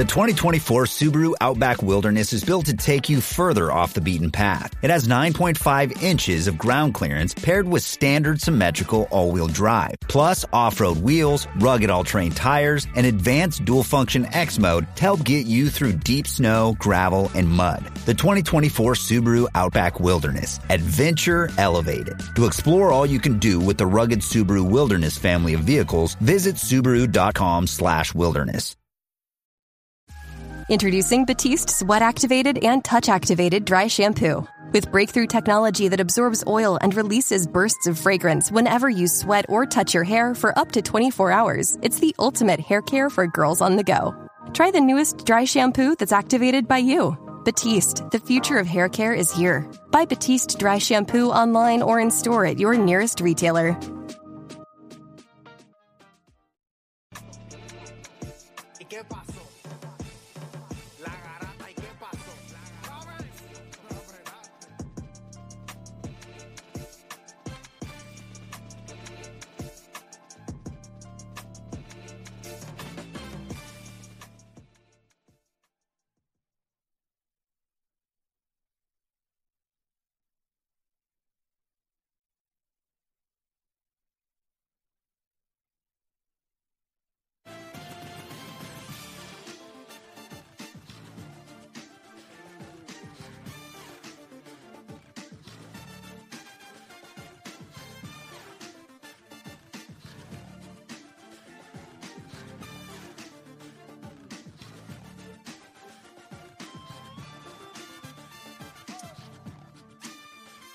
The 2024 Subaru Outback Wilderness is built to take you further off the beaten path. It has 9.5 inches of ground clearance paired with standard symmetrical all-wheel drive, plus off-road wheels, rugged all-terrain tires, and advanced dual-function X mode to help get you through deep snow, gravel, and mud. The 2024 Subaru Outback Wilderness. Adventure elevated. To explore all you can do with the rugged Subaru Wilderness family of vehicles, visit Subaru.com slash wilderness. Introducing Batiste Sweat Activated and Touch Activated Dry Shampoo. With breakthrough technology that absorbs oil and releases bursts of fragrance whenever you sweat or touch your hair for up to 24 hours, it's the ultimate hair care for girls on the go. Try the newest dry shampoo that's activated by you. Batiste, the future of hair care is here. Buy Batiste Dry Shampoo online or in store at your nearest retailer.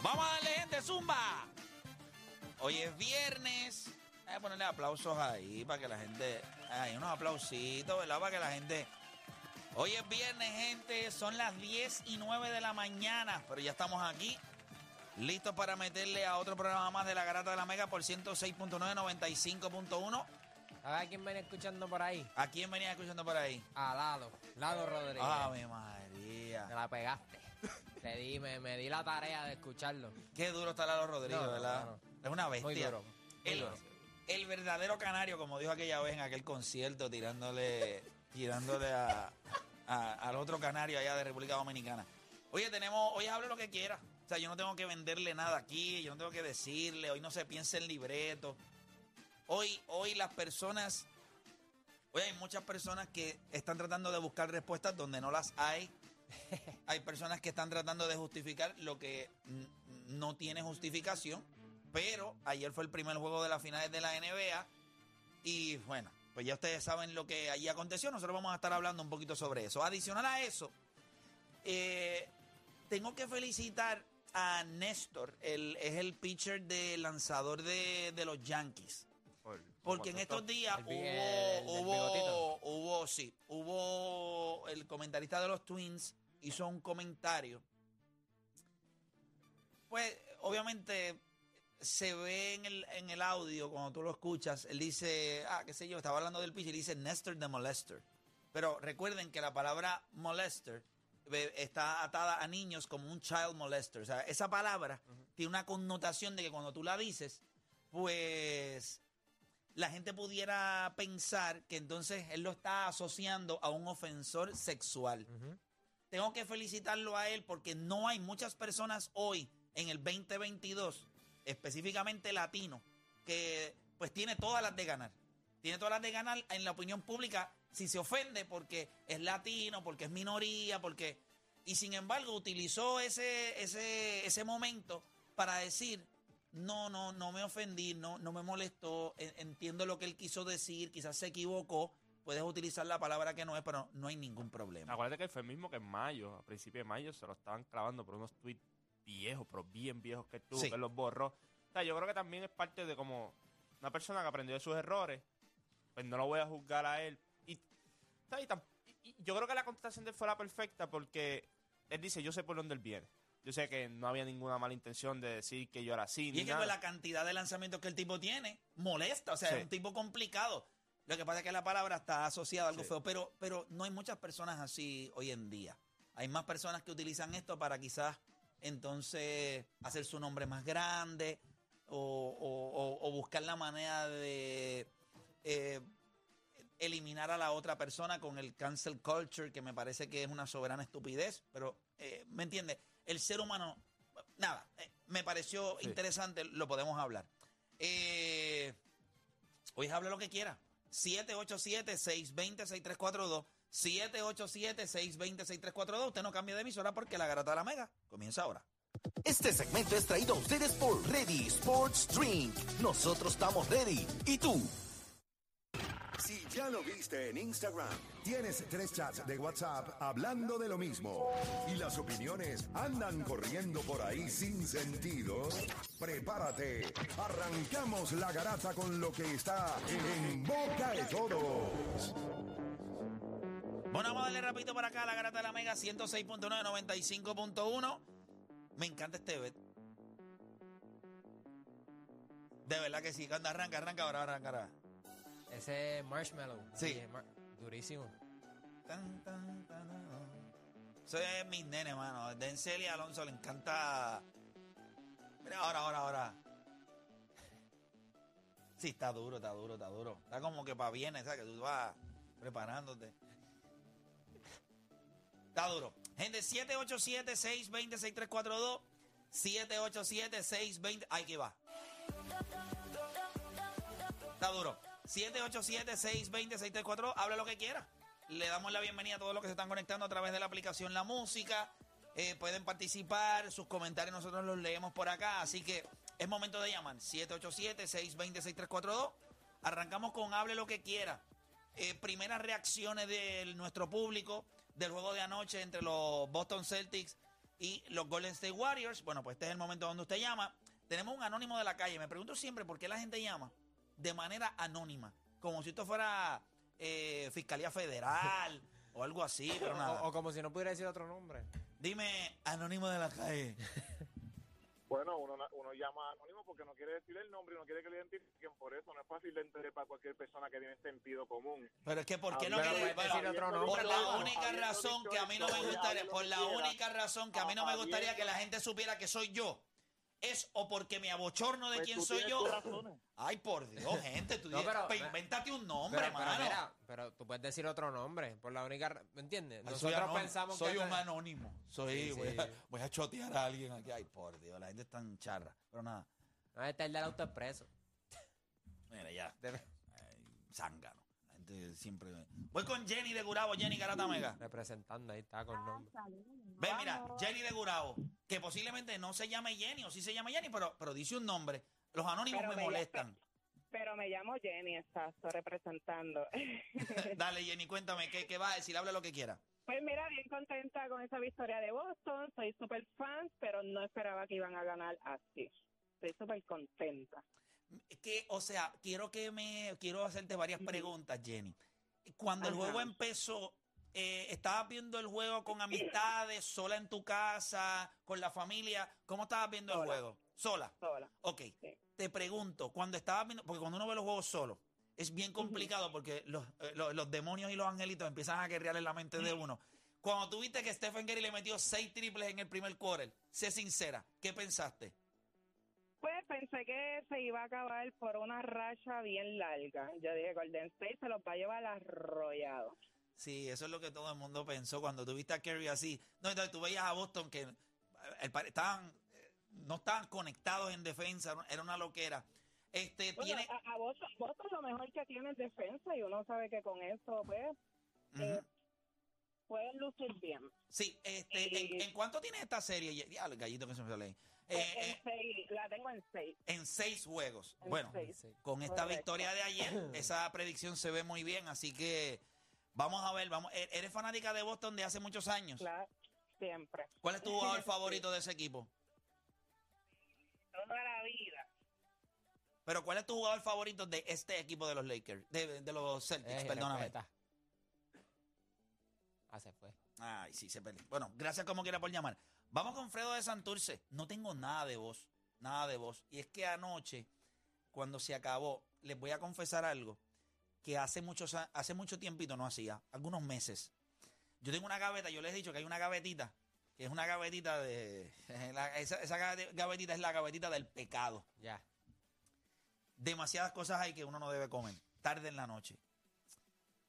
Vamos a darle gente, zumba. Hoy es viernes. Voy a ponerle aplausos ahí para que la gente. Hay unos aplausitos, ¿verdad? Para que la gente. Hoy es viernes, gente. Son las 10 y 9 de la mañana. Pero ya estamos aquí. Listos para meterle a otro programa más de la Garata de la Mega por 106.9, 95.1. A ver quién viene escuchando por ahí. ¿A quién venía escuchando por ahí? A Lalo. Lalo Rodríguez. Ave María. Te la pegaste. Te di, me, me di la tarea de escucharlo. Qué duro está Lalo Rodríguez, No, ¿verdad? no, no. Es una bestia. Muy duro. Muy El, duro. el verdadero canario, como dijo aquella vez en aquel concierto, tirándole, tirándole a, a- al otro canario allá de República Dominicana. Oye, tenemos, oye, hable lo que quiera. O sea, yo no tengo que venderle nada aquí, yo no tengo que decirle, hoy no se piensa en libreto. Hoy, hoy las personas, hoy hay muchas personas que están tratando de buscar respuestas donde no las hay. Hay personas que están tratando de justificar lo que no tiene justificación. Pero ayer fue el primer juego de las finales de la NBA. Y bueno, pues ya ustedes saben lo que allí aconteció. Nosotros vamos a estar hablando un poquito sobre eso. Adicional a eso, eh, tengo que felicitar a Néstor. El, es el pitcher de lanzador de, de los Yankees. Porque en estos días El hubo, el hubo, sí, hubo el comentarista de los Twins hizo un comentario. Pues, obviamente, se ve en el, en el audio, cuando tú lo escuchas, él dice, ah, qué sé yo, estaba hablando del pitch y dice Nestor de Molester. Pero recuerden que la palabra molester eh, está atada a niños como un child molester. O sea, esa palabra tiene una connotación de que cuando tú la dices, pues la gente pudiera pensar que entonces él lo está asociando a un ofensor sexual. Tengo que felicitarlo a él porque no hay muchas personas hoy en el 2022, específicamente latino, que pues tiene todas las de ganar. Tiene todas las de ganar en la opinión pública si se ofende porque es latino, porque es minoría, porque... Y sin embargo utilizó ese, ese, ese momento para decir, no, no, no me ofendí, no, no me molestó, en- entiendo lo que él quiso decir, quizás se equivocó, puedes utilizar la palabra que no es, pero no hay ningún problema. Acuérdate que fue el mismo que en mayo, a principios de mayo, se lo estaban clavando por unos tweets viejos, pero bien viejos que tuvo, Sí. que los borró. O sea, yo creo que también es parte de como una persona que aprendió de sus errores, pues no lo voy a juzgar a él. Y, y y- yo creo que la contestación de él fue la perfecta porque él dice, yo sé por dónde él viene. Yo sé que no había ninguna mala intención de decir que yo era así. Y ni es que pues, la cantidad de lanzamientos que el tipo tiene molesta, o sea, Sí. es un tipo complicado. Lo que pasa es que la palabra está asociada a algo Sí. feo, pero, pero no hay muchas personas así hoy en día. Hay más personas que utilizan esto para quizás entonces hacer su nombre más grande o, o- o- o buscar la manera de, eh, eliminar a la otra persona con el cancel culture, que me parece que es una soberana estupidez, pero, eh, ¿me entiendes? El ser humano, nada, eh, me pareció interesante, lo podemos hablar. Hoy habla lo que quiera. 787-620-6342. 787-620-6342. Usted no cambia de emisora porque la garata de la mega comienza ahora. Este segmento es traído a ustedes por Ready Sports Drink. Nosotros estamos ready. ¿Y tú? Ya lo viste en Instagram, tienes tres chats de WhatsApp hablando de lo mismo y las opiniones andan corriendo por ahí sin sentido, prepárate. Arrancamos la garata con lo que está en boca de todos. Bueno, vamos a darle rapidito para acá a la garata de la Mega 106.9, 95.1. Me encanta este bet. De verdad que sí. Cuando arranca, arranca ahora, arranca ahora. Ese marshmallow. Sí. es mar- durísimo. Tan, tan, tan, es mis nenes, mano. Denzel y Alonso le encanta. Mira, ahora, ahora, ahora. Sí, está duro, está duro, está duro. Está como que para bien, ¿sabes? Que tú vas preparándote. Está duro. Gente, 787-620-6342. 787-620. Ahí que va. Está duro. 787-620-6342. Habla lo que quiera. Le damos la bienvenida a todos los que se están conectando a través de la aplicación La Música. Eh, pueden participar, sus comentarios nosotros los leemos por acá. Así que es momento de llamar. 787-620-6342. Arrancamos con Hable lo que quiera. Eh, primeras reacciones de nuestro público del juego de anoche entre los Boston Celtics y los Golden State Warriors. Bueno, pues este es el momento donde usted llama. Tenemos un anónimo de la calle. Me pregunto siempre por qué la gente llama de manera anónima, como si esto fuera eh, Fiscalía Federal o algo así, pero nada. O, o como si no pudiera decir otro nombre. Dime, anónimo de la calle. Bueno, uno, uno llama anónimo porque no quiere decir el nombre y no quiere que lo identifiquen. Por eso no es fácil de entender para cualquier persona que tiene sentido común. Pero es que, ¿por qué no quiere decir otro nombre, Por la única razón que a mí no me gustaría, por la única razón que a mí no me gustaría que la gente supiera que soy yo, es o porque me abochorno de Pues quién soy yo. Ay, por Dios, gente, tú No, dices, pero- invéntate un nombre, pero, pero mano. mira, pero tú puedes decir otro nombre. Por la única. ¿Me entiendes? Ay, soy Nosotros anónimo, pensamos soy que. un anónimo. Soy, Sí, voy, sí. a, voy a chotear a alguien aquí. Ay, por Dios, la gente es tan charra. Pero nada, No, este es el del autoexpreso. mira, ya. Zángano. La gente siempre. Voy con Jenny de Gurabo, Jenny Garata Mega. Representando, ahí está con nombre. Ve, mira, Jenny de Gurabo, que posiblemente no se llame Jenny o sí se llama Jenny, pero, pero dice un nombre. Los anónimos Pero me me- molestan. Pero me llamo Jenny, exacto, representando. Dale, Jenny, cuéntame, ¿qué, qué va a decir? Habla lo que quiera. Pues mira, bien contenta con esa victoria de Boston. Soy súper fan, pero no esperaba que iban a ganar así. Estoy súper contenta. Que, o sea, quiero que me, quiero hacerte varias preguntas, Jenny. Cuando el Ajá. juego empezó, eh, ¿estabas viendo el juego con amistades, sola en tu casa, con la familia? ¿Cómo estabas viendo el juego? Sola. Sola. Ok. Sí. Te pregunto, cuando estabas viendo, porque cuando uno ve los juegos solo, es bien complicado porque los, eh, los, los demonios y los angelitos empiezan a guerrear en la mente de uno. Cuando tú viste que Stephen Curry le metió seis triples en el primer quarter, sé sincera, ¿qué pensaste? Pues pensé que se iba a acabar por una racha bien larga. Yo dije, Golden State se los va a llevar arrollado. Sí, eso es lo que todo el mundo pensó cuando tuviste a Curry así. No, entonces tú veías a Boston que eh, el estaban, eh, no estaban conectados en defensa, era una loquera. Este, Bueno, tiene... a, a Boston, Boston lo mejor que tiene es defensa y uno sabe que con eso, pues, eh, Ujú. pueden lucir bien. Sí, este, ¿en, en cuánto tiene esta serie? Ya, el gallito que se me sale. Eh, en eh, seis, la tengo en seis. en seis juegos. En bueno, seis. Con esta Correcto. victoria de ayer, esa predicción se ve muy bien, así que vamos a ver, vamos. ¿E- ¿Eres fanática de Boston de hace muchos años? Claro, siempre. ¿Cuál es tu jugador favorito de ese equipo? Toda la vida. Pero ¿cuál es tu jugador favorito de este equipo de los Lakers? De, de los Celtics, Ey, perdóname. respeta. Ah, se fue. Ay, sí, se perdió. Bueno, gracias como quiera por llamar. Vamos con Fredo de Santurce. No tengo nada de voz, nada de voz. Y es que anoche, cuando se acabó, les voy a confesar algo que hace, muchos, hace mucho tiempito no hacía, algunos meses. Yo tengo una gaveta, yo les he dicho que hay una gavetita, que es una gavetita de... la- esa, gavetita es la gavetita del pecado. Ya. Demasiadas cosas hay que uno no debe comer, tarde en la noche.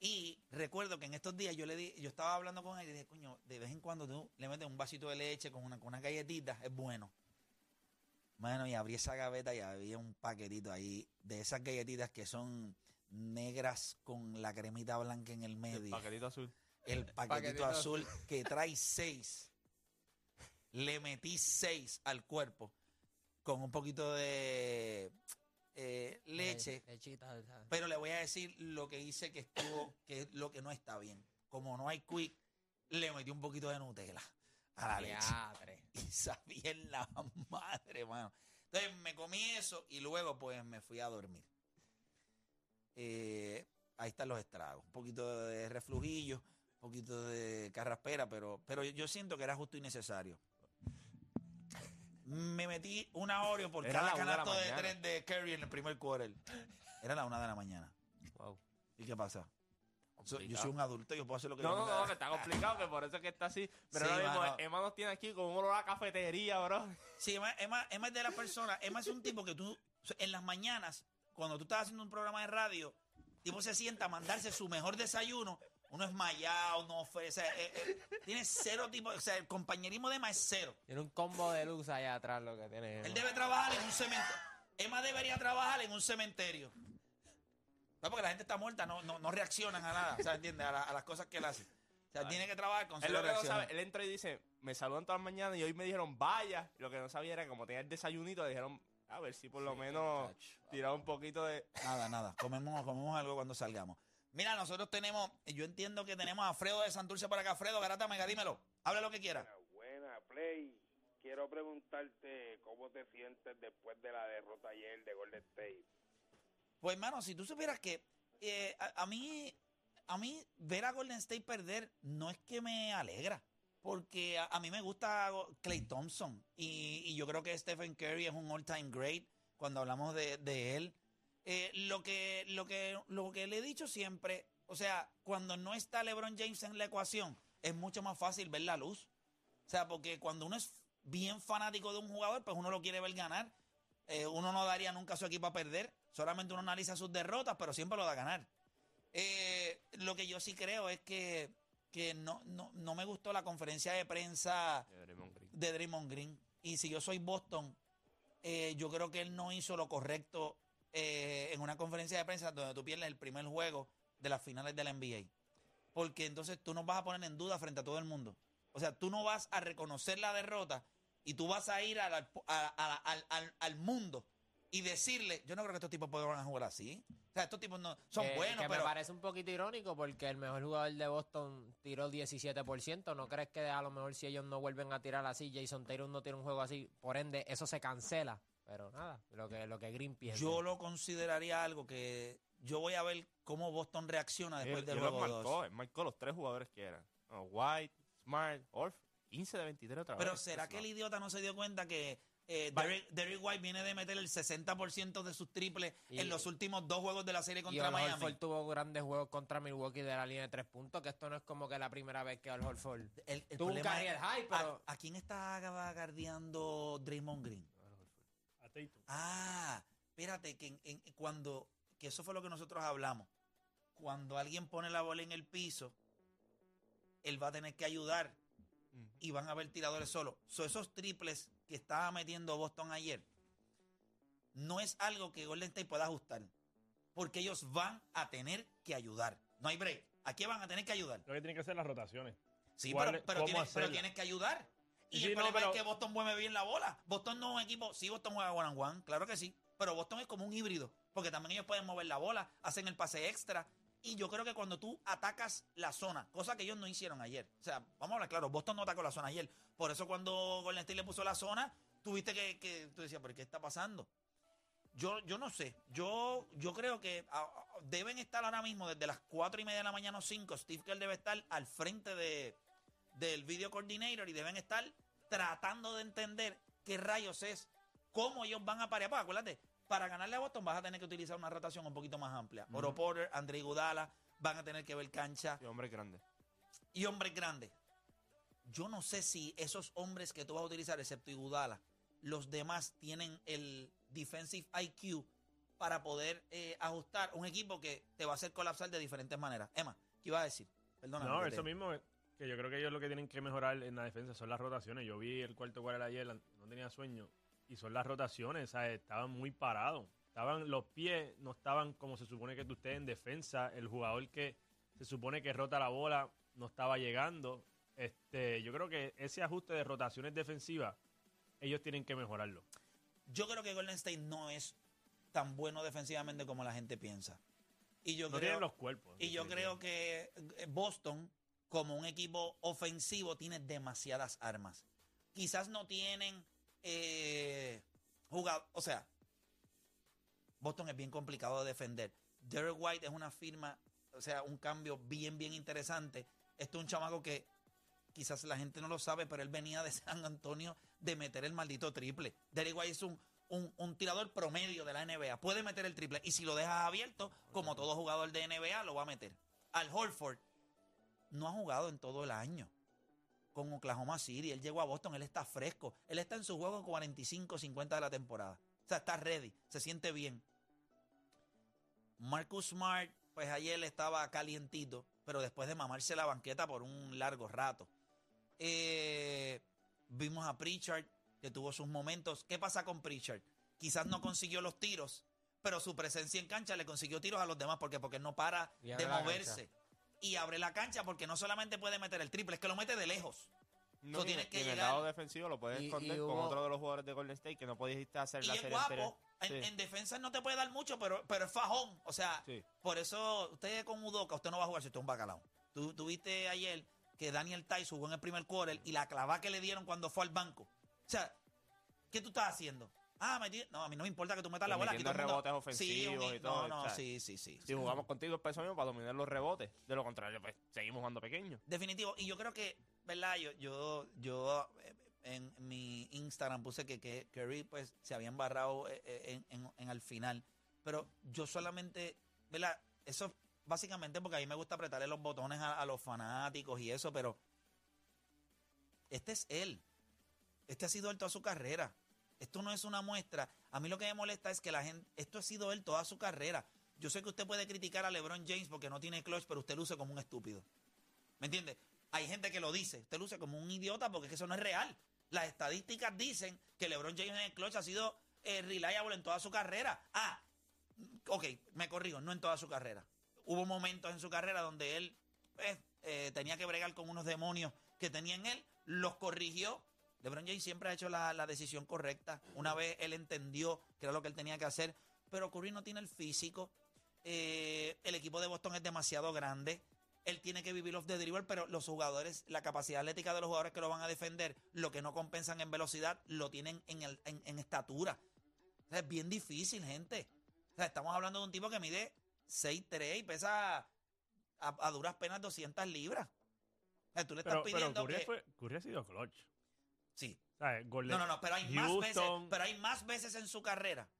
Y recuerdo que en estos días yo le di, yo estaba hablando con él y le dije, coño, de vez en cuando tú le metes un vasito de leche con una, con una galletita, es bueno. Bueno, y abrí esa gaveta y había un paquetito ahí de esas galletitas que son negras con la cremita blanca en el medio. El paquetito azul. El paquetito, paquetito azul que trae seis. Le metí seis al cuerpo con un poquito de eh, leche. Lechita, ¿sabes? Pero le voy a decir lo que hice que estuvo, que es lo que no está bien. Como no hay quick, le metí un poquito de Nutella a la leche. Y sabía en la madre, mano. Entonces me comí eso y luego pues me fui a dormir. Eh, ahí están los estragos. Un poquito de reflujillo, un poquito de carraspera, pero, pero yo siento que era justo y necesario. Me metí una Oreo por Era cada de canasto de mañana. tres de Curry en el primer quarter. Era la una de la mañana. Wow. ¿Y qué pasa? So- yo soy un adulto, yo puedo hacer lo que No, yo no, no, la que está complicado, que por eso es que está así. Pero Sí, ahora mismo, mano. Emma nos tiene aquí con un olor a cafetería, bro. Sí, Emma, Emma, Emma es de las personas, Emma es un tipo que tú, en las mañanas, cuando tú estás haciendo un programa de radio, tipo se sienta a mandarse su mejor desayuno, uno es mayao, no fue, o sea, eh, eh, tiene cero tipo, o sea, el compañerismo de Emma es cero. Tiene un combo de luz allá atrás lo que tiene. Él debe trabajar en un cementerio. Emma debería trabajar en un cementerio. No, porque la gente está muerta, no, no, no reaccionan a nada, o sea, ¿entiendes? A, la- a las cosas que él hace. O sea, tiene que trabajar con Él cero lo que no reacciones. sabe, él entra y dice, me saludan todas las mañanas y hoy me dijeron, vaya. Lo que no sabía era que como tenía el desayunito, le dijeron, a ver si por lo menos tiraba un poquito de... Nada, nada. Comemos, comemos algo cuando salgamos. Mira, nosotros tenemos, yo entiendo que tenemos a Fredo de Santurce para acá. Fredo, Garata Mega, dímelo. Habla lo que quiera. Buena, Play. Quiero preguntarte cómo te sientes después de la derrota ayer de Golden State. Pues, hermano, si tú supieras que eh, a, a mí, a mí ver a Golden State perder no es que me alegra. Porque a, a mí me gusta Clay Thompson. Y, y yo creo que Stephen Curry es un all-time great cuando hablamos de, de él. Eh, lo, que, lo, que, lo que le he dicho siempre, o sea, cuando no está LeBron James en la ecuación, es mucho más fácil ver la luz. O sea, porque cuando uno es bien fanático de un jugador, pues uno lo quiere ver ganar. Eh, uno no daría nunca a su equipo a perder. Solamente uno analiza sus derrotas, pero siempre lo da a ganar. Eh, lo que yo sí creo es que, que no, no, no me gustó la conferencia de prensa de Draymond Green. Y si yo soy Boston, eh, yo creo que él no hizo lo correcto eh, en una conferencia de prensa donde tú pierdes el primer juego de las finales de la NBA. Porque entonces tú nos vas a poner en duda frente a todo el mundo. O sea, tú no vas a reconocer la derrota y tú vas a ir a- al- al- al mundo y decirle, yo no creo que estos tipos puedan jugar así. O sea, estos tipos no son buenos, que pero... me parece un poquito irónico porque el mejor jugador de Boston tiró 17%. ¿No crees que a lo mejor si ellos no vuelven a tirar así, Jason Taylor no tiene un juego así? Por ende, eso se cancela. Pero nada, lo que, lo que Green piensa. Yo lo consideraría algo que yo voy a ver cómo Boston reacciona después del juego marcó, 2. él marcó los tres jugadores que eran. No, White, Smart, Orf, 15 de 23 otra vez. Pero ¿será que el idiota no se dio cuenta que eh, Derrick, Derrick White viene de meter el 60% de sus triples Y- en los últimos dos juegos de la serie Y contra Al Miami? Horford tuvo grandes juegos contra Milwaukee de la línea de tres puntos, que esto no es como que la primera vez que Al Horford El, el tuvo un career high, ¿a- pero... ¿a, quién está guardiando Draymond Green? A Tatum. Ah, espérate, que en- en- cuando, que eso fue lo que nosotros hablamos. Cuando alguien pone la bola en el piso, él va a tener que ayudar y van a haber tiradores solos. So, esos triples que estaba metiendo Boston ayer, no es algo que Golden State pueda ajustar. Porque ellos van a tener que ayudar. No hay break. Aquí van a tener que ayudar. Lo que tienen que hacer las rotaciones. Sí, ¿Cuál pero, pero tienes, pero hacerla? tienes que ayudar. Y Sí, el no, problema pero- es que Boston mueve bien la bola. Boston no es un equipo. Sí, Boston juega one on one, claro que sí. Pero Boston es como un híbrido. Porque también ellos pueden mover la bola, hacen el pase extra. Y yo creo que cuando tú atacas la zona, cosa que ellos no hicieron ayer. O sea, vamos a hablar claro, Boston no atacó la zona ayer. Por eso cuando Golden State le puso la zona, tuviste que, que tú decías, ¿pero qué está pasando? Yo, yo no sé. Yo, yo creo que ah, ah, deben estar ahora mismo desde las cuatro y media de la mañana o cinco. Steve Kerr debe estar al frente de, del video coordinator y deben estar tratando de entender qué rayos es, cómo ellos van a parear. Pues acuérdate, para ganarle a Boston vas a tener que utilizar una rotación un poquito más amplia. Oro Porter, Andre Iguodala van a tener que ver cancha Sí, hombre grande. y hombres grandes. Yo no sé si esos hombres que tú vas a utilizar, excepto Iguodala, los demás tienen el defensive IQ para poder eh, ajustar un equipo que te va a hacer colapsar de diferentes maneras. Emma, ¿qué iba a decir? Perdóname. No, eso te- mismo, que yo creo que ellos lo que tienen que mejorar en la defensa son las rotaciones. Yo vi el cuarto cuarto ayer, no tenía sueño, y son las rotaciones, ¿sabes? Estaban muy parados. Estaban, los pies no estaban como se supone que tú estés en defensa. El jugador que se supone que rota la bola no estaba llegando. Este, yo creo que ese ajuste de rotaciones defensivas, ellos tienen que mejorarlo. Yo creo que Golden State no es tan bueno defensivamente como la gente piensa. Y yo No creo, tienen los cuerpos. Y yo creo que eh, Boston, como un equipo ofensivo, tiene demasiadas armas. Quizás no tienen eh, jugado, o sea, Boston es bien complicado de defender. Derek White es una firma, o sea, un cambio bien, bien interesante. Esto es un chamaco que quizás la gente no lo sabe, pero él venía de San Antonio de meter el maldito triple. Derek White es un, un, un tirador promedio de la NBA. Puede meter el triple. Y si lo dejas abierto, como todo jugador de NBA, lo va a meter. Al Holford no ha jugado en todo el año con Oklahoma City. Él llegó a Boston, él está fresco. Él está en su juego 45-50 de la temporada. O sea, está ready, se siente bien. Marcus Smart, pues ayer estaba calientito, pero después de mamarse la banqueta por un largo rato. Eh, vimos a Pritchard, que tuvo sus momentos. ¿Qué pasa con Pritchard? Quizás no consiguió los tiros, pero su presencia en cancha le consiguió tiros a los demás. ¿Por qué? Porque no para de moverse. Y abre la cancha porque no solamente puede meter el triple, es que lo mete de lejos. No, tienes que en el lado defensivo lo puedes Y- esconder y con hubo- otro de los jugadores de Golden State que no pudiste hacer Y la es serie guapo. En, Sí. en defensa no te puede dar mucho, pero, pero es fajón. O sea, Sí. por eso usted con Udoca, usted no va a jugar si usted es un bacalao. Tú, tú viste ayer que Daniel Tice jugó en el primer quarter y la clavada que le dieron cuando fue al banco. O sea, ¿qué tú estás haciendo? Ah, metí- no, a mí no me importa que tú metas la bola. aquí Permitiendo todo el mundo- rebotes Sí, ofensivos un- y todo, No, no, o sea, sí, sí, sí. Si jugamos contigo peso mismo para dominar los rebotes. De lo contrario, pues seguimos jugando pequeño. Definitivo. Y yo creo que, ¿verdad? Yo, yo, yo eh, en mi Instagram puse que, que Curry pues se había embarrado eh, eh, en, en- en al final. Pero yo solamente, ¿verdad? Eso básicamente porque a mí me gusta apretarle los botones a, a los fanáticos y eso, pero este es él. Este ha sido él toda su carrera. Esto no es una muestra. A mí lo que me molesta es que la gente, esto ha sido él toda su carrera. Yo sé que usted puede criticar a LeBron James porque no tiene clutch, pero usted luce como un estúpido. ¿Me entiende? Hay gente que lo dice. Usted luce como un idiota porque es que eso no es real. Las estadísticas dicen que LeBron James en el clutch ha sido eh, reliable en toda su carrera. Ah, ok, me corrijo, no en toda su carrera. Hubo momentos en su carrera donde él pues, eh, tenía que bregar con unos demonios que tenía en él, los corrigió. LeBron James siempre ha hecho la, la decisión correcta. Una vez él entendió que era lo que él tenía que hacer, pero Curry no tiene el físico. Eh, el equipo de Boston es demasiado grande. Él tiene que vivir off the dribble, pero los jugadores, la capacidad atlética de los jugadores que lo van a defender, lo que no compensan en velocidad, lo tienen en, el- en- en estatura. O sea, es bien difícil, gente. O sea, estamos hablando de un tipo que mide 6'3 y pesa a, a duras penas 200 libras. O sea, tú le estás Pero, pero pidiendo Curry, que... fue- Curry ha sido clutch. Sí. ¿Sabes? Golden- No, no, no, pero hay más veces, Houston, pero hay más veces en su carrera.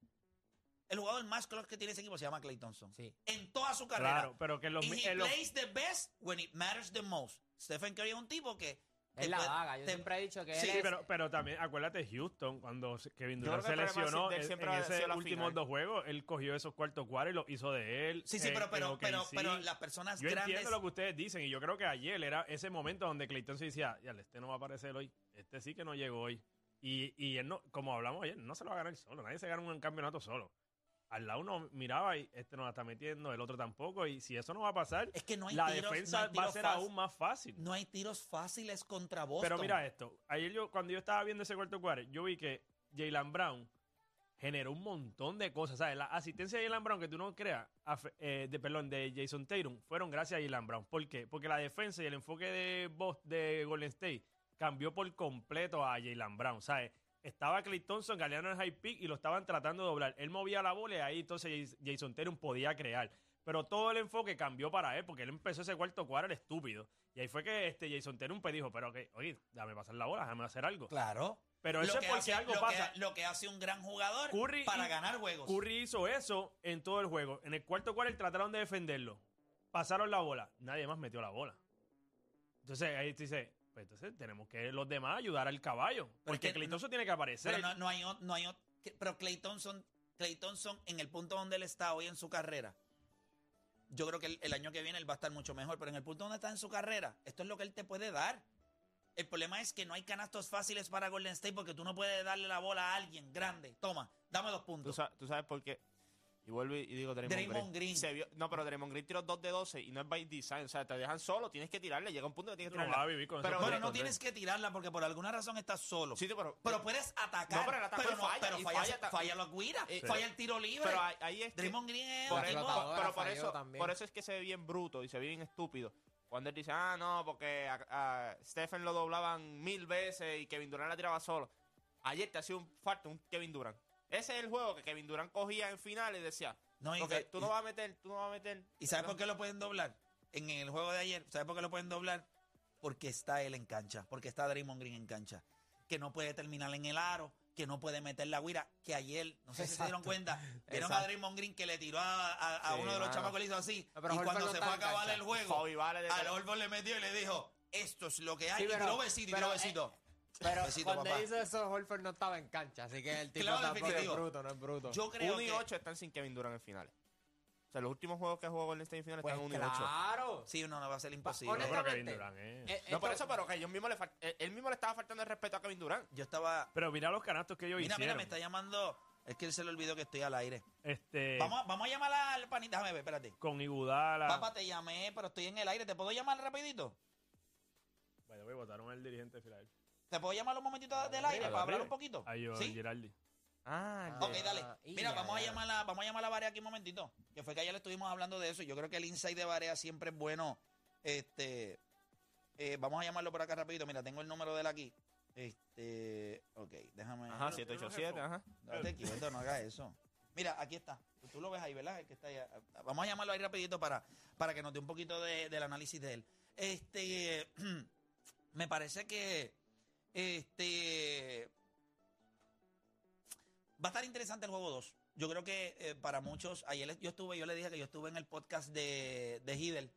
El jugador más clutch que tiene ese equipo se llama Clay Thompson. Sí. En toda su carrera. Claro, pero que en los, And he en los- plays the best when it matters the most. Stephen Curry es un tipo que... Es la vaga. Yo te- siempre he dicho que Sí, él es... pero, pero también acuérdate Houston, cuando Kevin Yo Durant se lesionó en, la últimos dos juegos, él cogió esos cuartos cuadros y lo hizo de él. Sí, sí, en- pero, en pero, pero, pero las personas Yo grandes... entiendo lo que ustedes dicen y yo creo que ayer era ese momento donde Clayton se decía, ya, este no va a aparecer hoy, este sí que no llegó hoy. Y, y él no, como hablamos ayer, no se lo va a ganar solo, nadie se gana un campeonato solo. Al lado uno miraba y este no la está metiendo, el otro tampoco, y si eso no va a pasar, Es que no hay la tiros, defensa no hay va a ser fácil- aún más fácil. No hay tiros fáciles contra Boston. Pero mira esto, ayer yo, cuando yo estaba viendo ese cuarto cuarto, yo vi que Jalen Brown generó un montón de cosas. ¿sabes? La asistencia de Jalen Brown, que tú no creas, eh, de, perdón, de Jason Tatum, fueron gracias a Jalen Brown. ¿Por qué? Porque la defensa y el enfoque de, de Golden State cambió por completo a Jalen Brown. ¿sabes? Estaba Clay Thompson galeando en el high pick y lo estaban tratando de doblar. Él movía la bola y ahí entonces Jason Tatum podía crear. Pero todo el enfoque cambió para él, porque él empezó ese cuarto cuadro el estúpido. Y ahí fue que este Jason Tatum pues dijo, pero que, oye, déjame pasar la bola, déjame hacer algo. Claro. Pero eso es que porque hace- algo lo pasa. Que, lo que hace un gran jugador Curry para y- ganar juegos. Curry hizo eso en todo el juego. En el cuarto cuarto trataron de defenderlo. Pasaron la bola. Nadie más metió la bola. Entonces ahí te dice, pues entonces tenemos que los demás ayudar al caballo. Porque que Clay no- Thompson tiene que aparecer. Pero no, no hay, no hay pero Clay Thompson Clay Thompson en el punto donde él está hoy en su carrera, yo creo que el, el año que viene él va a estar mucho mejor, pero en el punto donde está en su carrera, esto es lo que él te puede dar. El problema es que no hay canastos fáciles para Golden State porque tú no puedes darle la bola a alguien grande. Toma, dame dos ¿Tú, puntos. tú sabes por qué. Y vuelvo y digo Draymond, Draymond Green. Se vio- no, pero Draymond Green tiró 2 de 12 y no es by design. O sea, te dejan solo, tienes que tirarle. Llega un punto que tienes que Tú no tirarle. vas a vivir con pero. Bueno, Pero- no tienes que tirarla porque por alguna razón estás solo. Sí, pero, Pero puedes atacar. No, pero el ataque pero, falla, pero y falla, falla falla la guira, Eh, falla el tiro libre. pero ahí, es que- Draymond Green es por, explotadora pero por eso, también. por eso es que se ve bien bruto y se ve bien estúpido. Cuando él dice, ah, no, porque a, a Stephen lo doblaban mil veces y Kevin Durant la tiraba solo. Ayer te hacía un falta un Kevin Durant. Ese es el juego que Kevin Durant cogía en finales y decía, No, y que- tú no vas a meter, tú no vas a meter. ¿Y sabes por qué lo pueden doblar? En el juego de ayer, ¿sabes por qué lo pueden doblar? Porque está él en cancha, porque está Draymond Green en cancha. Que no puede terminar en el aro, que no puede meter la guira. Que ayer, no sé si se dieron cuenta, vieron a Exacto. Draymond Green que le tiró a, a- a Sí, uno de los chamacos, le hizo así. No, pero y cuando no se fue a acabar cancha. el juego, Vale al le metió y le dijo, esto es lo que hay. Sí, y pero- tiró besito, y tiró pero, besito. Pero Besito, cuando papá. hizo eso, Holford no estaba en cancha, así que el tipo Claro, tampoco es definitivo. bruto, no es bruto. Yo creo 1 y que... 8 están sin Kevin Durant en finales. O sea, los últimos juegos que jugó Golden State en finales pues están 1 y 8. claro. Sí, no, no va a ser imposible. honest- No, pero Kevin honestamente, Durant, eh. Eh, No por esto- eso, pero que ellos mismos le fal- él, él mismo le estaba faltando el respeto a Kevin Durant. Yo estaba... Pero mira los canastos que ellos Mira, mira, hicieron. me está llamando... Es que él se le olvidó que estoy al aire. Este, Vamos, a- vamos a llamar al panita. Déjame ver, espérate. con Iguodala. Papá, te llamé, pero estoy en el aire. ¿Te puedo llamar rapidito? By the way, votaron al dirigente de Filadelfia. ¿Te puedo llamar un momentito del aire para hablar un poquito? A yo, ¿Sí? Giraldi. Ah, Ok, dale. Mira, vamos a ya. llamar a, vamos a llamar a Barea aquí un momentito. Que fue que ayer le estuvimos hablando de eso. Yo creo que el insight de Barea siempre es bueno. Este, eh, vamos a llamarlo por acá rapidito. Mira, tengo el número de él aquí. Este, ok, déjame. Ajá, 787, ajá. Date quieto, no hagas eso. Mira, aquí está. Tú, lo ves ahí, ¿verdad? El que está ahí. Vamos a llamarlo ahí rapidito para, para que nos dé un poquito de- del análisis de él. Este, me parece que, este, va a estar interesante el juego 2. Yo creo que eh, para muchos, ayer yo estuve, yo le dije que yo estuve en el podcast de, de Hidel.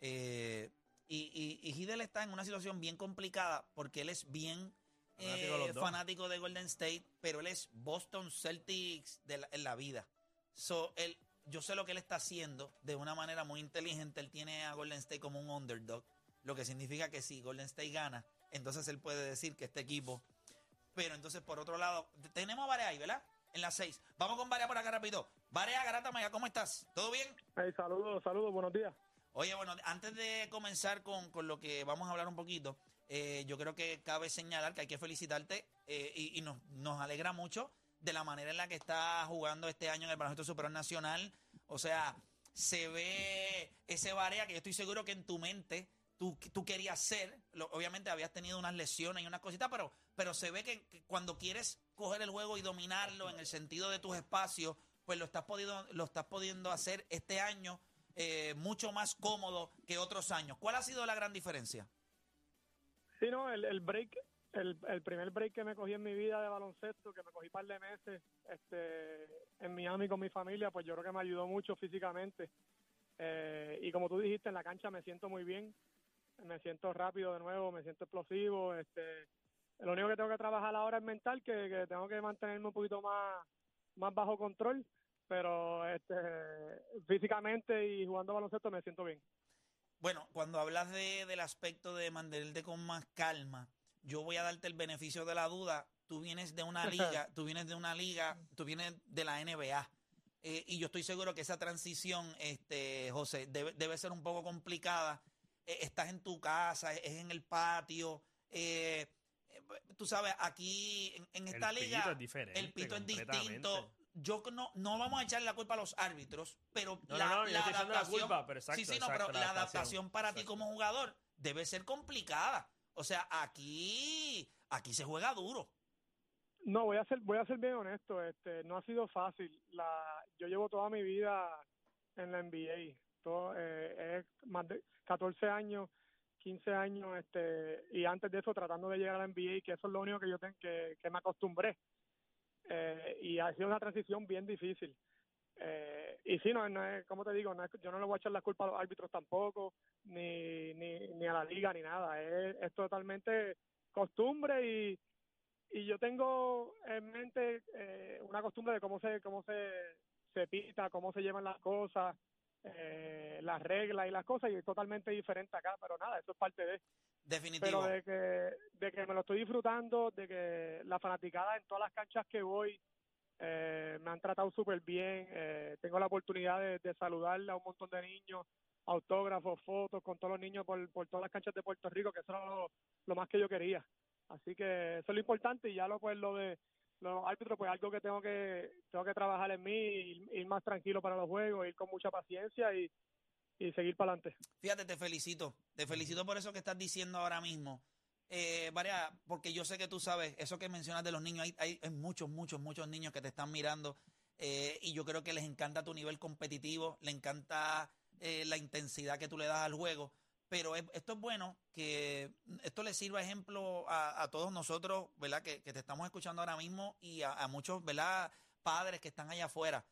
Eh, y, y, y Hidel está en una situación bien complicada porque él es bien Fanático eh, de fanático de Golden State, pero él es Boston Celtics de la- en la vida. So, él, yo sé lo que él está haciendo de una manera muy inteligente. Él tiene a Golden State como un underdog, lo que significa que si Golden State gana, entonces él puede decir que este equipo. Pero entonces, por otro lado, tenemos a Barea ahí, ¿verdad? En las seis. Vamos con Barea por acá rápido. Barea, Garata Maya, ¿cómo estás? ¿Todo bien? Hey, saludos, saludos, buenos días. Oye, bueno, antes de comenzar con, con lo que vamos a hablar un poquito, eh, yo creo que cabe señalar que hay que felicitarte eh, y, y nos, nos alegra mucho de la manera en la que está jugando este año en el Baloncesto Superior Nacional. O sea, se ve ese Barea que yo estoy seguro que en tu mente tú, tú querías ser. Obviamente habías tenido unas lesiones y unas cositas, pero, pero se ve que, que cuando quieres coger el juego y dominarlo en el sentido de tus espacios, pues lo estás, podido, lo estás pudiendo hacer este año eh, mucho más cómodo que otros años. ¿Cuál ha sido la gran diferencia? Sí, no, el, el break, el, el primer break que me cogí en mi vida de baloncesto, que me cogí un par de meses este, en Miami con mi familia, pues yo creo que me ayudó mucho físicamente. Eh, y como tú dijiste, en la cancha me siento muy bien, me siento rápido de nuevo, me siento explosivo. Este, lo único que tengo que trabajar ahora es mental, que, que tengo que mantenerme un poquito más, más bajo control, pero este, físicamente y jugando baloncesto me siento bien. Bueno, cuando hablas de, del aspecto de mantenerte con más calma, yo voy a darte el beneficio de la duda. Tú vienes de una liga, tú vienes de una liga, tú vienes de la NBA. Eh, y yo estoy seguro que esa transición, este, José, debe, debe ser un poco complicada. Eh, estás en tu casa, es en el patio. eh, eh, tú sabes, aquí en, en esta el liga, pito es diferente. el pito es distinto. Yo no, no vamos a echar la culpa a los árbitros, pero No, la, no, no, yo la estoy echando la adaptación, culpa, pero exacto, sí, sí, no, exacto, pero la la adaptación, adaptación para ti como jugador debe ser complicada. O sea, aquí, aquí se juega duro. No, voy a ser, voy a ser bien honesto, este, no ha sido fácil. La, yo llevo toda mi vida en la NBA, eh, es más de 14 años, 15 años, este, y antes de eso tratando de llegar a la NBA, que eso es lo único que yo tengo que, que me acostumbré. Eh, y ha sido una transición bien difícil. Eh, y sí, no, no es, como te digo, yo no le voy a echar la culpa a los árbitros tampoco, ni, ni, ni a la liga, ni nada. Es, es totalmente costumbre y, y yo tengo en mente eh, una costumbre de cómo se cómo se, se pita, cómo se llevan las cosas, eh, las reglas y las cosas, y es totalmente diferente acá, pero nada, eso es parte de. Definitivo. Pero de que, de que me lo estoy disfrutando, de que la fanaticada en todas las canchas que voy eh, me han tratado súper bien, eh, tengo la oportunidad de, de saludar a un montón de niños, autógrafos, fotos con todos los niños por, por todas las canchas de Puerto Rico, que eso era lo, lo más que yo quería. Así que eso es lo importante y ya lo pues lo de los árbitros pues algo que tengo que tengo que trabajar en mí, ir, ir más tranquilo para los juegos, ir con mucha paciencia y, y seguir para adelante. Fíjate, te felicito. Te felicito por eso que estás diciendo ahora mismo. Eh, Varea, porque yo sé que tú sabes, eso que mencionas de los niños, hay, hay, hay muchos, muchos, muchos niños que te están mirando eh, y yo creo que les encanta tu nivel competitivo, le encanta eh, la intensidad que tú le das al juego. Pero es- esto es bueno que esto le sirva ejemplo a, a todos nosotros, ¿verdad? Que, que te estamos escuchando ahora mismo y a, muchos, ¿verdad? Padres que están allá afuera.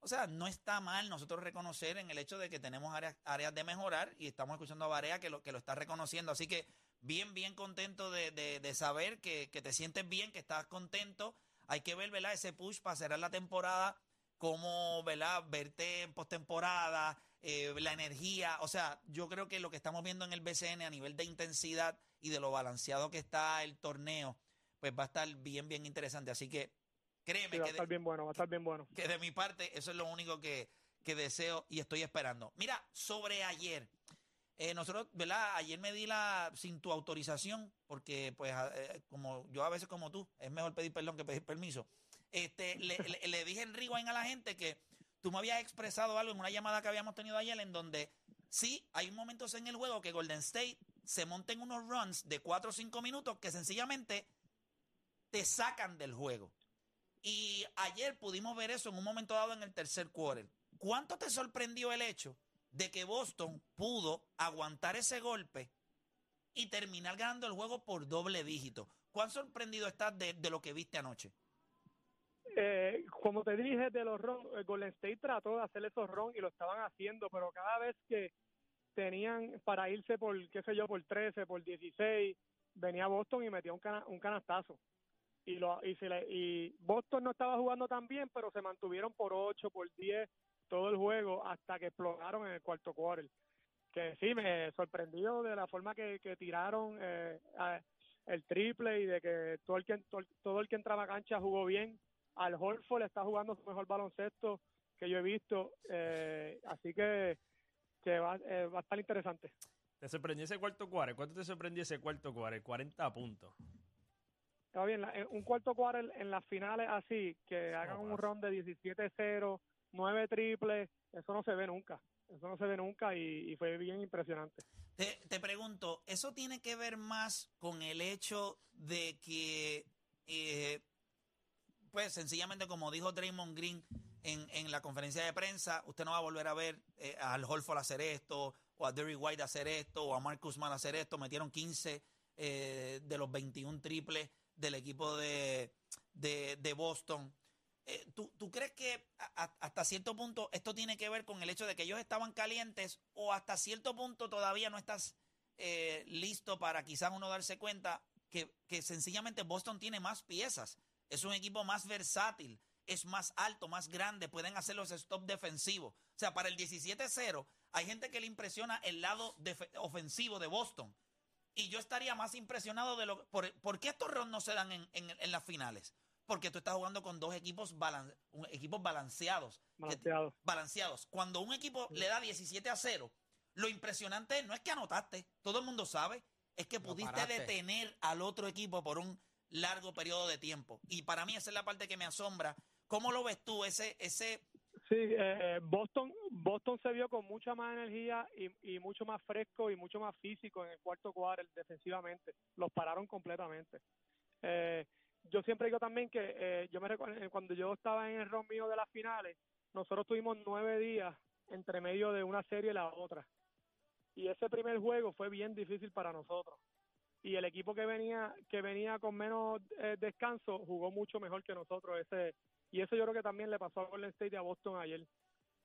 O sea, no está mal nosotros reconocer en el hecho de que tenemos áreas, áreas de mejorar y estamos escuchando a Barea que lo, que lo está reconociendo. Así que bien, bien contento de, de- de saber que, que te sientes bien, que estás contento. Hay que ver, ¿verdad? Ese push para cerrar la temporada, cómo, ¿verdad? Verte en postemporada, eh, la energía. O sea, yo creo que lo que estamos viendo en el BCN a nivel de intensidad y de lo balanceado que está el torneo, pues va a estar bien, bien interesante. Así que créeme Sí, va a que de- estar bien bueno, va a estar bien bueno. que de mi parte eso es lo único que, que deseo y estoy esperando. Mira, sobre ayer, eh, nosotros, ¿verdad? Ayer me di la, sin tu autorización, porque pues eh, como yo a veces como tú, es mejor pedir perdón que pedir permiso, este, le, le- le dije en rewind a la gente que tú me habías expresado algo en una llamada que habíamos tenido ayer en donde sí, hay momentos en el juego que Golden State se monten unos runs de 4 o 5 minutos que sencillamente te sacan del juego. Y ayer pudimos ver eso en un momento dado en el tercer quarter. ¿Cuánto te sorprendió el hecho de que Boston pudo aguantar ese golpe y terminar ganando el juego por doble dígito? ¿Cuán sorprendido estás de, de lo que viste anoche? Eh, como te dije de los ron, eh, Golden State trató de hacer esos ron y lo estaban haciendo, pero cada vez que tenían para irse por, qué sé yo, por 13, por 16, venía Boston y metía un, cana- un canastazo. Y, lo, y, se le- y Boston no estaba jugando tan bien, pero se mantuvieron por 8, por 10 todo el juego hasta que explotaron en el cuarto quarter. Que sí, me sorprendió de la forma que, que tiraron eh, el triple y de que todo el que todo el que entraba a cancha jugó bien. Al Horford está jugando su mejor baloncesto que yo he visto, eh, así que que va, eh, va a estar interesante. ¿Te sorprendió ese cuarto cuare? ¿Cuánto te sorprendió ese cuarto cuare? 40 puntos. Está bien, la- en un cuarto quarter en las finales así, que hagan un round de 17-0, 9 triples, eso no se ve nunca. Eso no se ve nunca y, y fue bien impresionante. Te, te pregunto, ¿eso tiene que ver más con el hecho de que, eh, pues sencillamente como dijo Draymond Green en, en la conferencia de prensa, usted no va a volver a ver eh, al Holford hacer esto, o a Derry White hacer esto, o a Marcus Mann hacer esto, metieron 15 eh, de los 21 triples del equipo de, de, de Boston. Eh, ¿tú, tú crees que hasta cierto punto esto tiene que ver con el hecho de que ellos estaban calientes o hasta cierto punto todavía no estás eh, listo para quizás uno darse cuenta que, que sencillamente Boston tiene más piezas? Es un equipo más versátil, es más alto, más grande, pueden hacer los stop defensivos. O sea, para el 17-0 hay gente que le impresiona el lado ofensivo de Boston. Y yo estaría más impresionado de lo por, ¿por qué estos rounds no se dan en, en- en las finales? Porque tú estás jugando con dos equipos, balan- equipos balanceados. que- Balanceado. balanceados. Cuando un equipo le da 17 a 0, lo impresionante no es que anotaste, todo el mundo sabe, es que pudiste paraste. detener al otro equipo por un largo periodo de tiempo. Y para mí esa es la parte que me asombra. ¿Cómo lo ves tú? Ese, ese, Sí, eh, Boston Boston se vio con mucha más energía y, y mucho más fresco y mucho más físico en el cuarto quarter defensivamente. Los pararon completamente. Eh, yo siempre digo también que eh, yo me recuerdo cuando yo estaba en el ron mío de las finales, nosotros tuvimos nueve días entre medio de una serie y la otra. Y ese primer juego fue bien difícil para nosotros. Y el equipo que venía que venía con menos eh, descanso jugó mucho mejor que nosotros ese y eso yo creo que también le pasó a Golden State y a Boston ayer.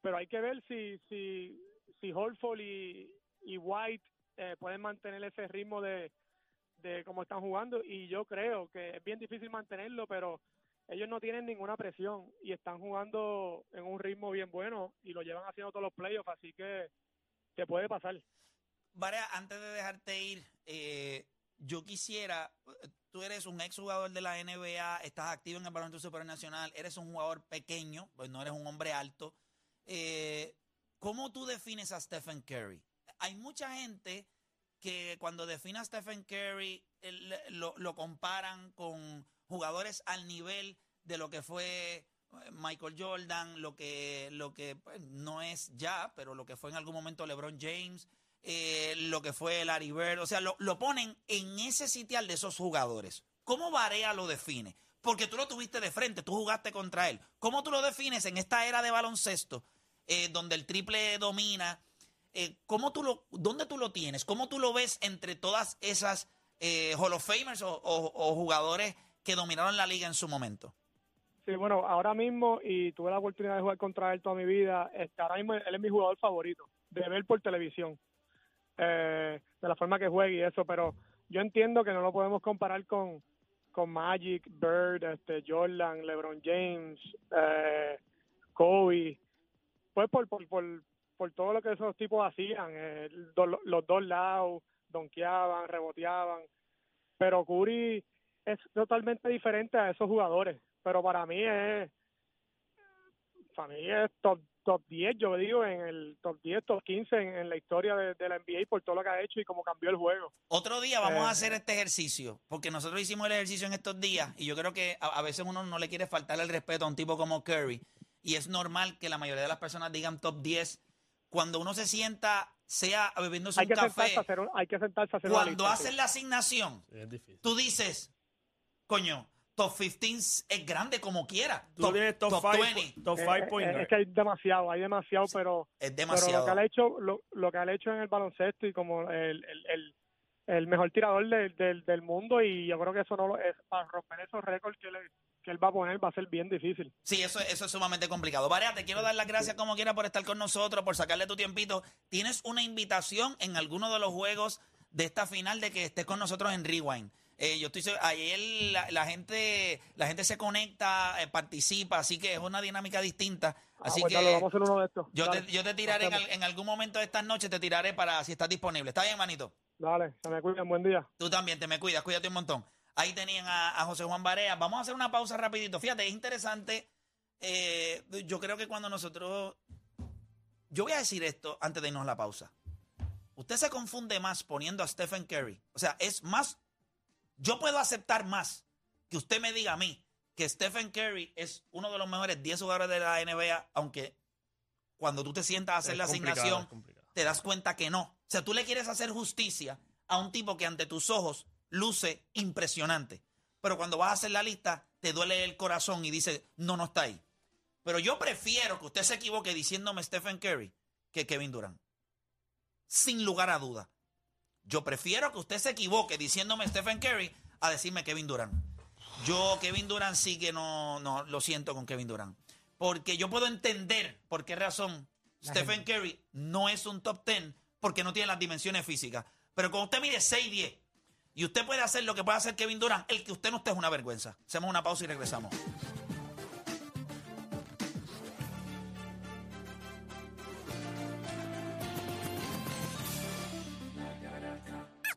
Pero hay que ver si si si Horford y, y White eh, pueden mantener ese ritmo de, de cómo están jugando y yo creo que es bien difícil mantenerlo, pero ellos no tienen ninguna presión y están jugando en un ritmo bien bueno y lo llevan haciendo todos los playoffs, así que te puede pasar. Varea, antes de dejarte ir, eh, yo quisiera, tú eres un exjugador de la NBA, estás activo en el baloncesto supernacional, eres un jugador pequeño, pues no eres un hombre alto. Eh, ¿Cómo tú defines a Stephen Curry? Hay mucha gente que cuando define a Stephen Curry él- lo, lo comparan con jugadores al nivel de lo que fue eh, Michael Jordan, lo que, lo que pues, no es ya, pero lo que fue en algún momento LeBron James, eh, lo que fue Larry Bird, o sea, lo, lo ponen en ese sitial de esos jugadores. ¿Cómo Barea lo define? Porque tú lo tuviste de frente, tú jugaste contra él. ¿Cómo tú lo defines en esta era de baloncesto, eh, donde el triple domina? Eh, ¿cómo tú lo, ¿Dónde tú lo tienes? ¿Cómo tú lo ves entre todas esas eh, Hall of Famers o jugadores que dominaron la liga en su momento? Sí, bueno, ahora mismo, y tuve la oportunidad de jugar contra él toda mi vida, este, ahora mismo él es mi jugador favorito, de ver por televisión, eh, de la forma que juega y eso, pero yo entiendo que no lo podemos comparar con, con Magic, Bird, este, Jordan, LeBron James, eh, Kobe, pues por, por, por, por todo lo que esos tipos hacían, eh, los dos lados, donkeaban, reboteaban, pero Curry es totalmente diferente a esos jugadores, pero para mí es para mí es top 10, yo digo, en el top 10, top 15 en, en la historia de, de la NBA por todo lo que ha hecho y cómo cambió el juego. Otro día vamos Eh, a hacer este ejercicio, porque nosotros hicimos el ejercicio en estos días y yo creo que a, a veces uno no le quiere faltar el respeto a un tipo como Curry y es normal que la mayoría de las personas digan top 10 cuando uno se sienta, sea bebiéndose Hay un que, café, hacer, un- hay que sentarse a hacer cuando lista, haces sí. la asignación, Es difícil. tú dices, coño, top 15 es grande como quiera. Tú tienes top, five, 20 top Eh, five eh, point es que hay demasiado, hay demasiado, pero, es pero lo demasiado. que ha hecho, lo, lo que ha hecho en el baloncesto y como el, el, el, el mejor tirador del, del, del mundo y yo creo que eso no lo es para romper esos récords que, le- que él va a poner va a ser bien difícil. Sí, eso, eso es sumamente complicado. Varea, te quiero dar las gracias como quiera por estar con nosotros, por sacarle tu tiempito. Tienes una invitación en alguno de los juegos de esta final de que estés con nosotros en Rewind. Eh, yo estoy ayer la, la gente la gente se conecta, eh, participa, así que es una dinámica distinta. Así ah, pues que dale, vamos a hacer uno de estos. yo te, yo te tiraré en, al- en algún momento de estas noches, te tiraré para si estás disponible. ¿Está bien, manito? dale, se me cuiden, buen día. Tú también, te me cuidas, cuídate un montón. Ahí tenían a, a José Juan Barea. Vamos a hacer una pausa rapidito. Fíjate, es interesante. eh, yo creo que cuando nosotros... Yo voy a decir esto antes de irnos a la pausa. Usted se confunde más poniendo a Stephen Curry. O sea, es más... Yo puedo aceptar más que usted me diga a mí que Stephen Curry es uno de los mejores 10 jugadores de la NBA, aunque cuando tú te sientas a hacer Es la asignación, te das cuenta que no. O sea, tú le quieres hacer justicia a un tipo que ante tus ojos luce impresionante. Pero cuando vas a hacer la lista, te duele el corazón y dice, no, no está ahí. Pero yo prefiero que usted se equivoque diciéndome Stephen Curry que Kevin Durant. Sin lugar a duda. Yo prefiero que usted se equivoque diciéndome Stephen Curry a decirme Kevin Durant. Yo, Kevin Durant, sí que no, no lo siento con Kevin Durant. Porque yo puedo entender por qué razón Stephen Curry no es un top 10 porque no tiene las dimensiones físicas. Pero cuando usted mide 6'10 y usted puede hacer lo que puede hacer Kevin Durant, el que usted no esté es una vergüenza. Hacemos una pausa y regresamos.